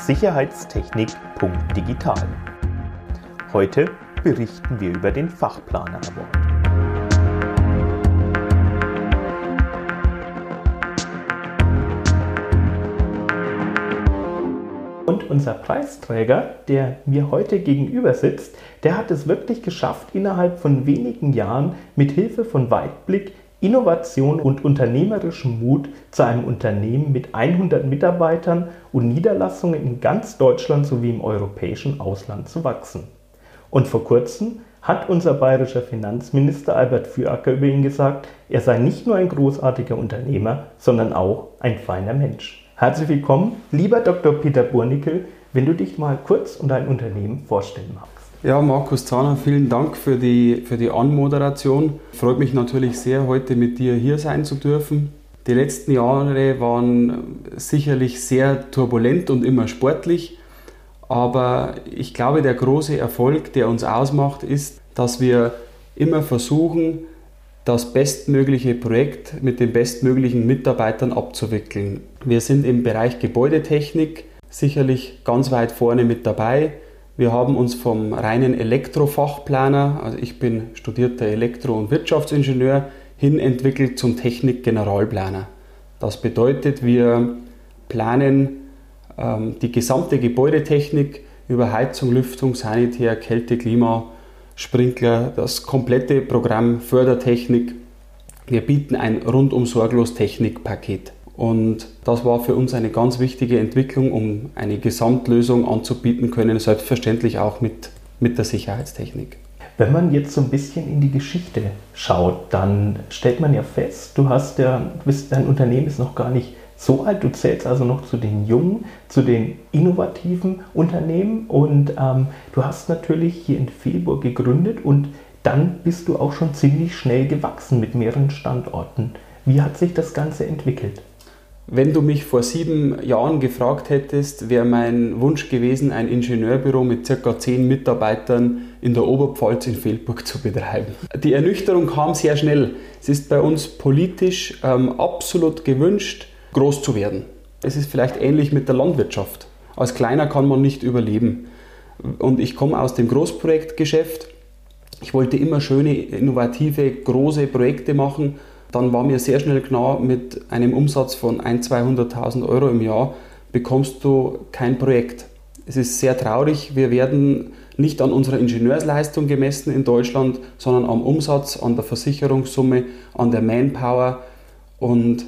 sicherheitstechnik.digital. Heute berichten wir über den Fachplaner Award. Und unser Preisträger, der mir heute gegenüber sitzt, der hat es wirklich geschafft, innerhalb von wenigen Jahren mit Hilfe von Weitblick, Innovation und unternehmerischem Mut zu einem Unternehmen mit 100 Mitarbeitern und Niederlassungen in ganz Deutschland sowie im europäischen Ausland zu wachsen. Und vor kurzem hat unser bayerischer Finanzminister Albert Füracker über ihn gesagt, er sei nicht nur ein großartiger Unternehmer, sondern auch ein feiner Mensch. Herzlich willkommen, lieber Dr. Peter Burnickel, wenn du dich mal kurz und dein Unternehmen vorstellen magst. Ja, Markus Zahner, vielen Dank für die, für die Anmoderation. Freut mich natürlich sehr, heute mit dir hier sein zu dürfen. Die letzten Jahre waren sicherlich sehr turbulent und immer sportlich, aber ich glaube, der große Erfolg, der uns ausmacht, ist, dass wir immer versuchen, das bestmögliche Projekt mit den bestmöglichen Mitarbeitern abzuwickeln. Wir sind im Bereich Gebäudetechnik sicherlich ganz weit vorne mit dabei. Wir haben uns vom reinen Elektrofachplaner, also ich bin studierter Elektro- und Wirtschaftsingenieur, hin entwickelt zum Technik-Generalplaner. Das bedeutet, wir planen ähm, die gesamte Gebäudetechnik über Heizung, Lüftung, Sanitär, Kälte, Klima, Sprinkler, das komplette Programm Fördertechnik. Wir bieten ein rundum sorglos Technikpaket. Und das war für uns eine ganz wichtige Entwicklung, um eine Gesamtlösung anzubieten können, selbstverständlich auch mit, mit der Sicherheitstechnik. Wenn man jetzt so ein bisschen in die Geschichte schaut, dann stellt man ja fest, du hast ja, du bist, dein Unternehmen ist noch gar nicht so alt. Du zählst also noch zu den jungen, zu den innovativen Unternehmen und ähm, du hast natürlich hier in Februar gegründet und dann bist du auch schon ziemlich schnell gewachsen mit mehreren Standorten. Wie hat sich das Ganze entwickelt? Wenn du mich vor sieben Jahren gefragt hättest, wäre mein Wunsch gewesen, ein Ingenieurbüro mit ca. zehn Mitarbeitern in der Oberpfalz in Feldburg zu betreiben. Die Ernüchterung kam sehr schnell. Es ist bei uns politisch ähm, absolut gewünscht, groß zu werden. Es ist vielleicht ähnlich mit der Landwirtschaft. Als Kleiner kann man nicht überleben. Und ich komme aus dem Großprojektgeschäft. Ich wollte immer schöne, innovative, große Projekte machen. Dann war mir sehr schnell klar, mit einem Umsatz von 100.000, 200.000 Euro im Jahr bekommst du kein Projekt. Es ist sehr traurig. Wir werden nicht an unserer Ingenieursleistung gemessen in Deutschland, sondern am Umsatz, an der Versicherungssumme, an der Manpower. Und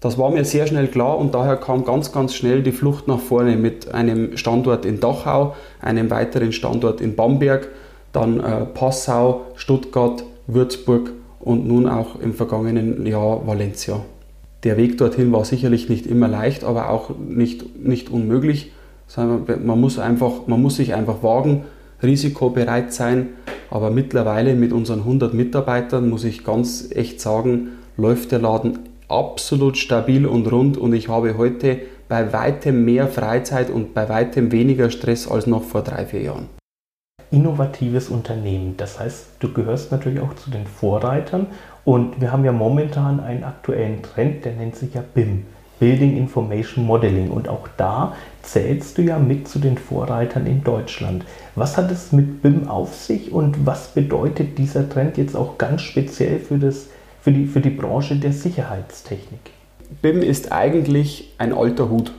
das war mir sehr schnell klar und daher kam ganz, ganz schnell die Flucht nach vorne mit einem Standort in Dachau, einem weiteren Standort in Bamberg, dann äh, Passau, Stuttgart, Würzburg und nun auch im vergangenen Jahr Valencia. Der Weg dorthin war sicherlich nicht immer leicht, aber auch nicht, nicht unmöglich. Man muss, einfach, man muss sich einfach wagen, risikobereit sein. Aber mittlerweile mit unseren 100 Mitarbeitern muss ich ganz echt sagen, läuft der Laden absolut stabil und rund und ich habe heute bei weitem mehr Freizeit und bei weitem weniger Stress als noch vor drei, vier Jahren. Innovatives Unternehmen, das heißt, du gehörst natürlich auch zu den Vorreitern und wir haben ja momentan einen aktuellen Trend, der nennt sich ja BIM, Building Information Modeling und auch da zählst du ja mit zu den Vorreitern in Deutschland. Was hat es mit BIM auf sich und was bedeutet dieser Trend jetzt auch ganz speziell für das für die, für die Branche der Sicherheitstechnik? BIM ist eigentlich ein alter Hut.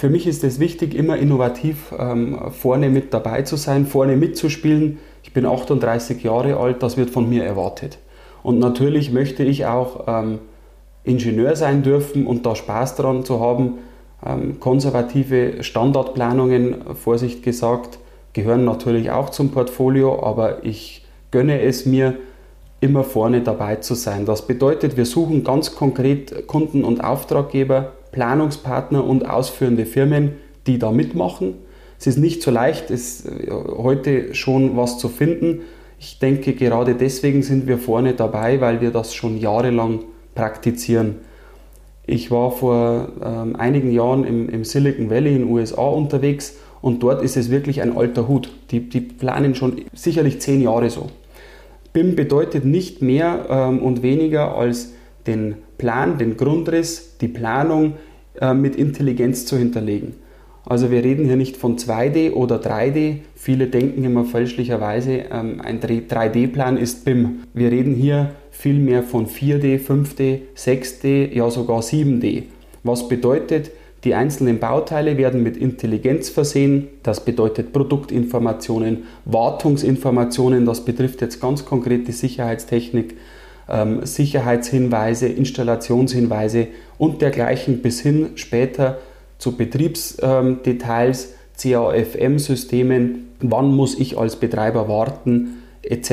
Für mich ist es wichtig, immer innovativ ähm, vorne mit dabei zu sein, vorne mitzuspielen. Ich bin 38 Jahre alt, das wird von mir erwartet. Und natürlich möchte ich auch ähm, Ingenieur sein dürfen und da Spaß daran zu haben. Ähm, konservative Standardplanungen, Vorsicht gesagt, gehören natürlich auch zum Portfolio, aber ich gönne es mir, immer vorne dabei zu sein. Das bedeutet, wir suchen ganz konkret Kunden und Auftraggeber, Planungspartner und ausführende Firmen, die da mitmachen. Es ist nicht so leicht, es äh, heute schon was zu finden. Ich denke, gerade deswegen sind wir vorne dabei, weil wir das schon jahrelang praktizieren. Ich war vor ähm, einigen Jahren im, im, Silicon Valley in den USA unterwegs und dort ist es wirklich ein alter Hut. Die, die planen schon sicherlich zehn Jahre so. BIM bedeutet nicht mehr ähm, und weniger als den Plan, den Grundriss, die Planung äh, mit Intelligenz zu hinterlegen. Also wir reden hier nicht von 2D oder 3D. Viele denken immer fälschlicherweise, ähm, ein 3D-Plan ist BIM. Wir reden hier vielmehr von 4D, 5D, 6D, ja sogar 7D. Was bedeutet, die einzelnen Bauteile werden mit Intelligenz versehen. Das bedeutet Produktinformationen, Wartungsinformationen. Das betrifft jetzt ganz konkret die Sicherheitstechnik, ähm, Sicherheitshinweise, Installationshinweise und dergleichen bis hin später zu Betriebsdetails, CAFM-Systemen, wann muss ich als Betreiber warten, etc.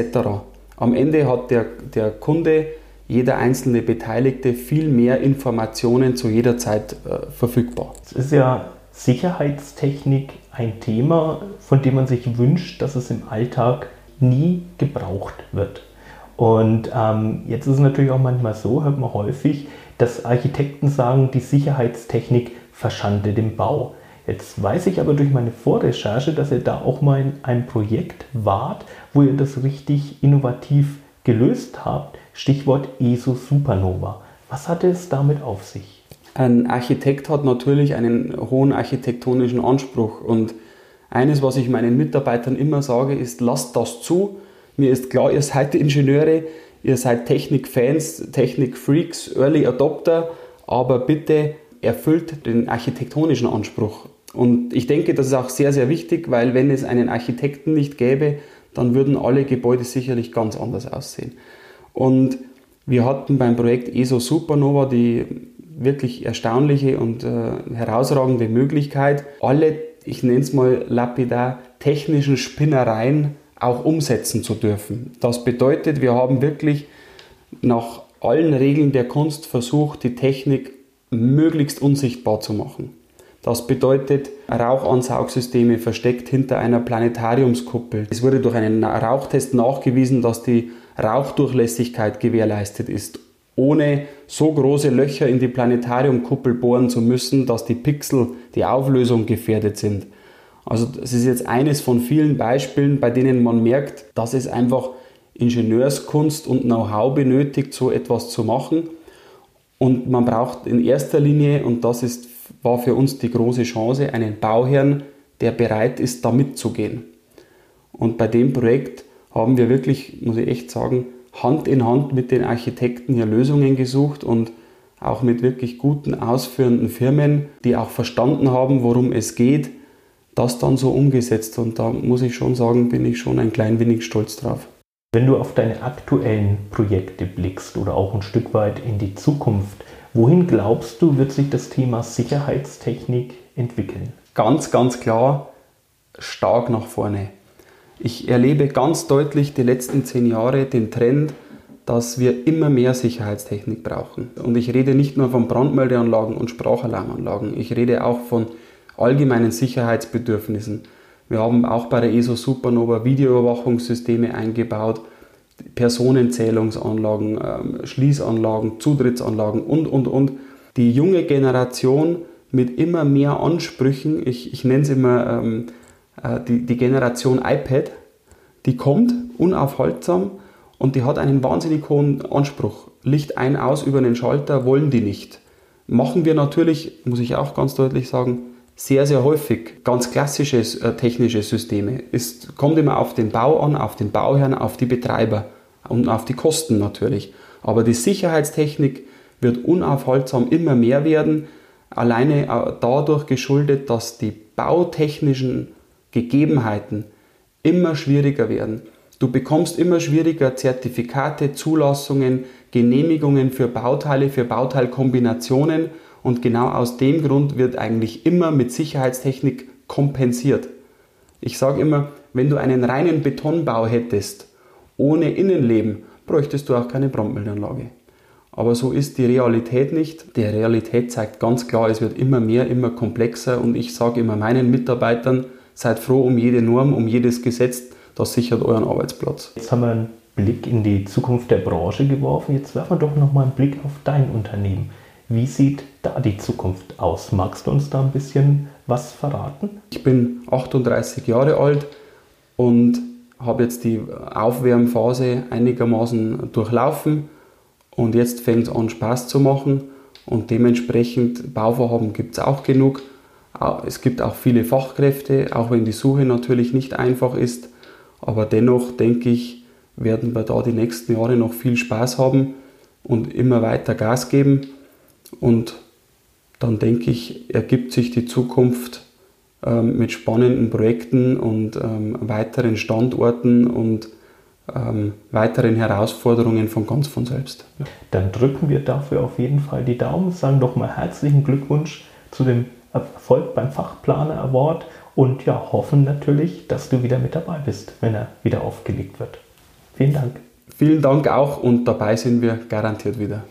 Am Ende hat der, der Kunde, jeder einzelne Beteiligte viel mehr Informationen zu jeder Zeit äh, verfügbar. Es ist ja Sicherheitstechnik ein Thema, von dem man sich wünscht, dass es im Alltag nie gebraucht wird. Und ähm, jetzt ist es natürlich auch manchmal so, hört man häufig, dass Architekten sagen, die Sicherheitstechnik verschande den Bau. Jetzt weiß ich aber durch meine Vorrecherche, dass ihr da auch mal in einem Projekt wart, wo ihr das richtig innovativ gelöst habt. Stichwort ESO Supernova. Was hatte es damit auf sich? Ein Architekt hat natürlich einen hohen architektonischen Anspruch und eines, was ich meinen Mitarbeitern immer sage, ist, lasst das zu. Mir ist klar, ihr seid Ingenieure, ihr seid Technikfans, Technikfreaks, Early Adopter, aber bitte erfüllt den architektonischen Anspruch. Und ich denke, das ist auch sehr, sehr wichtig, weil wenn es einen Architekten nicht gäbe, dann würden alle Gebäude sicherlich ganz anders aussehen. Und wir hatten beim Projekt ESO Supernova die wirklich erstaunliche und äh, herausragende Möglichkeit, alle, ich nenne es mal lapidar, technischen Spinnereien auch umsetzen zu dürfen. Das bedeutet, wir haben wirklich nach allen Regeln der Kunst versucht, die Technik möglichst unsichtbar zu machen. Das bedeutet Rauchansaugsysteme versteckt hinter einer Planetariumskuppel. Es wurde durch einen Rauchtest nachgewiesen, dass die Rauchdurchlässigkeit gewährleistet ist, ohne so große Löcher in die Planetariumkuppel bohren zu müssen, dass die Pixel, die Auflösung gefährdet sind. Also das ist jetzt eines von vielen Beispielen, bei denen man merkt, dass es einfach Ingenieurskunst und Know-how benötigt, so etwas zu machen. Und man braucht in erster Linie, und das ist, war für uns die große Chance, einen Bauherrn, der bereit ist, da mitzugehen. Und bei dem Projekt haben wir wirklich, muss ich echt sagen, Hand in Hand mit den Architekten hier Lösungen gesucht und auch mit wirklich guten ausführenden Firmen, die auch verstanden haben, worum es geht, das dann so umgesetzt. Und da muss ich schon sagen, bin ich schon ein klein wenig stolz drauf. Wenn du auf deine aktuellen Projekte blickst oder auch ein Stück weit in die Zukunft, wohin glaubst du, wird sich das Thema Sicherheitstechnik entwickeln? Ganz, ganz klar stark nach vorne. Ich erlebe ganz deutlich die letzten zehn Jahre den Trend, dass wir immer mehr Sicherheitstechnik brauchen. Und ich rede nicht nur von Brandmeldeanlagen und Sprachalarmanlagen, ich rede auch von allgemeinen Sicherheitsbedürfnissen. Wir haben auch bei der ESO Supernova Videoüberwachungssysteme eingebaut, Personenzählungsanlagen, ähm, Schließanlagen, Zutrittsanlagen und, und, und. Die junge Generation mit immer mehr Ansprüchen, ich, ich nenne es immer ähm, äh, die, die Generation iPad, die kommt unaufhaltsam und die hat einen wahnsinnig hohen Anspruch. Licht ein, aus über den Schalter wollen die nicht. Machen wir natürlich, muss ich auch ganz deutlich sagen, sehr, sehr häufig ganz klassische äh, technische Systeme. Es kommt immer auf den Bau an, auf den Bauherrn, auf die Betreiber und auf die Kosten natürlich. Aber die Sicherheitstechnik wird unaufhaltsam immer mehr werden, alleine äh, dadurch geschuldet, dass die bautechnischen Gegebenheiten immer schwieriger werden. Du bekommst immer schwieriger Zertifikate, Zulassungen, Genehmigungen für Bauteile, für Bauteilkombinationen und genau aus dem Grund wird eigentlich immer mit Sicherheitstechnik kompensiert. Ich sage immer, wenn du einen reinen Betonbau hättest, ohne Innenleben, bräuchtest du auch keine Brandmeldanlage. Aber so ist die Realität nicht. Die Realität zeigt ganz klar, es wird immer mehr, immer komplexer und ich sage immer meinen Mitarbeitern, seid froh um jede Norm, um jedes Gesetz, das sichert euren Arbeitsplatz. Jetzt haben wir einen Blick in die Zukunft der Branche geworfen. Jetzt werfen wir doch noch mal einen Blick auf dein Unternehmen. Wie sieht da die Zukunft aus? Magst du uns da ein bisschen was verraten? Ich bin 38 Jahre alt und habe jetzt die Aufwärmphase einigermaßen durchlaufen und jetzt fängt es an Spaß zu machen und dementsprechend Bauvorhaben gibt es auch genug. Es gibt auch viele Fachkräfte, auch wenn die Suche natürlich nicht einfach ist. Aber dennoch denke ich, werden wir da die nächsten Jahre noch viel Spaß haben und immer weiter Gas geben. Und dann denke ich, ergibt sich die Zukunft ähm, mit spannenden Projekten und ähm, weiteren Standorten und ähm, weiteren Herausforderungen von ganz von selbst. Dann drücken wir dafür auf jeden Fall die Daumen, sagen nochmal herzlichen Glückwunsch zu dem Erfolg beim Fachplaner Award und ja, hoffen natürlich, dass du wieder mit dabei bist, wenn er wieder aufgelegt wird. Vielen Dank. Vielen Dank auch und dabei sind wir garantiert wieder.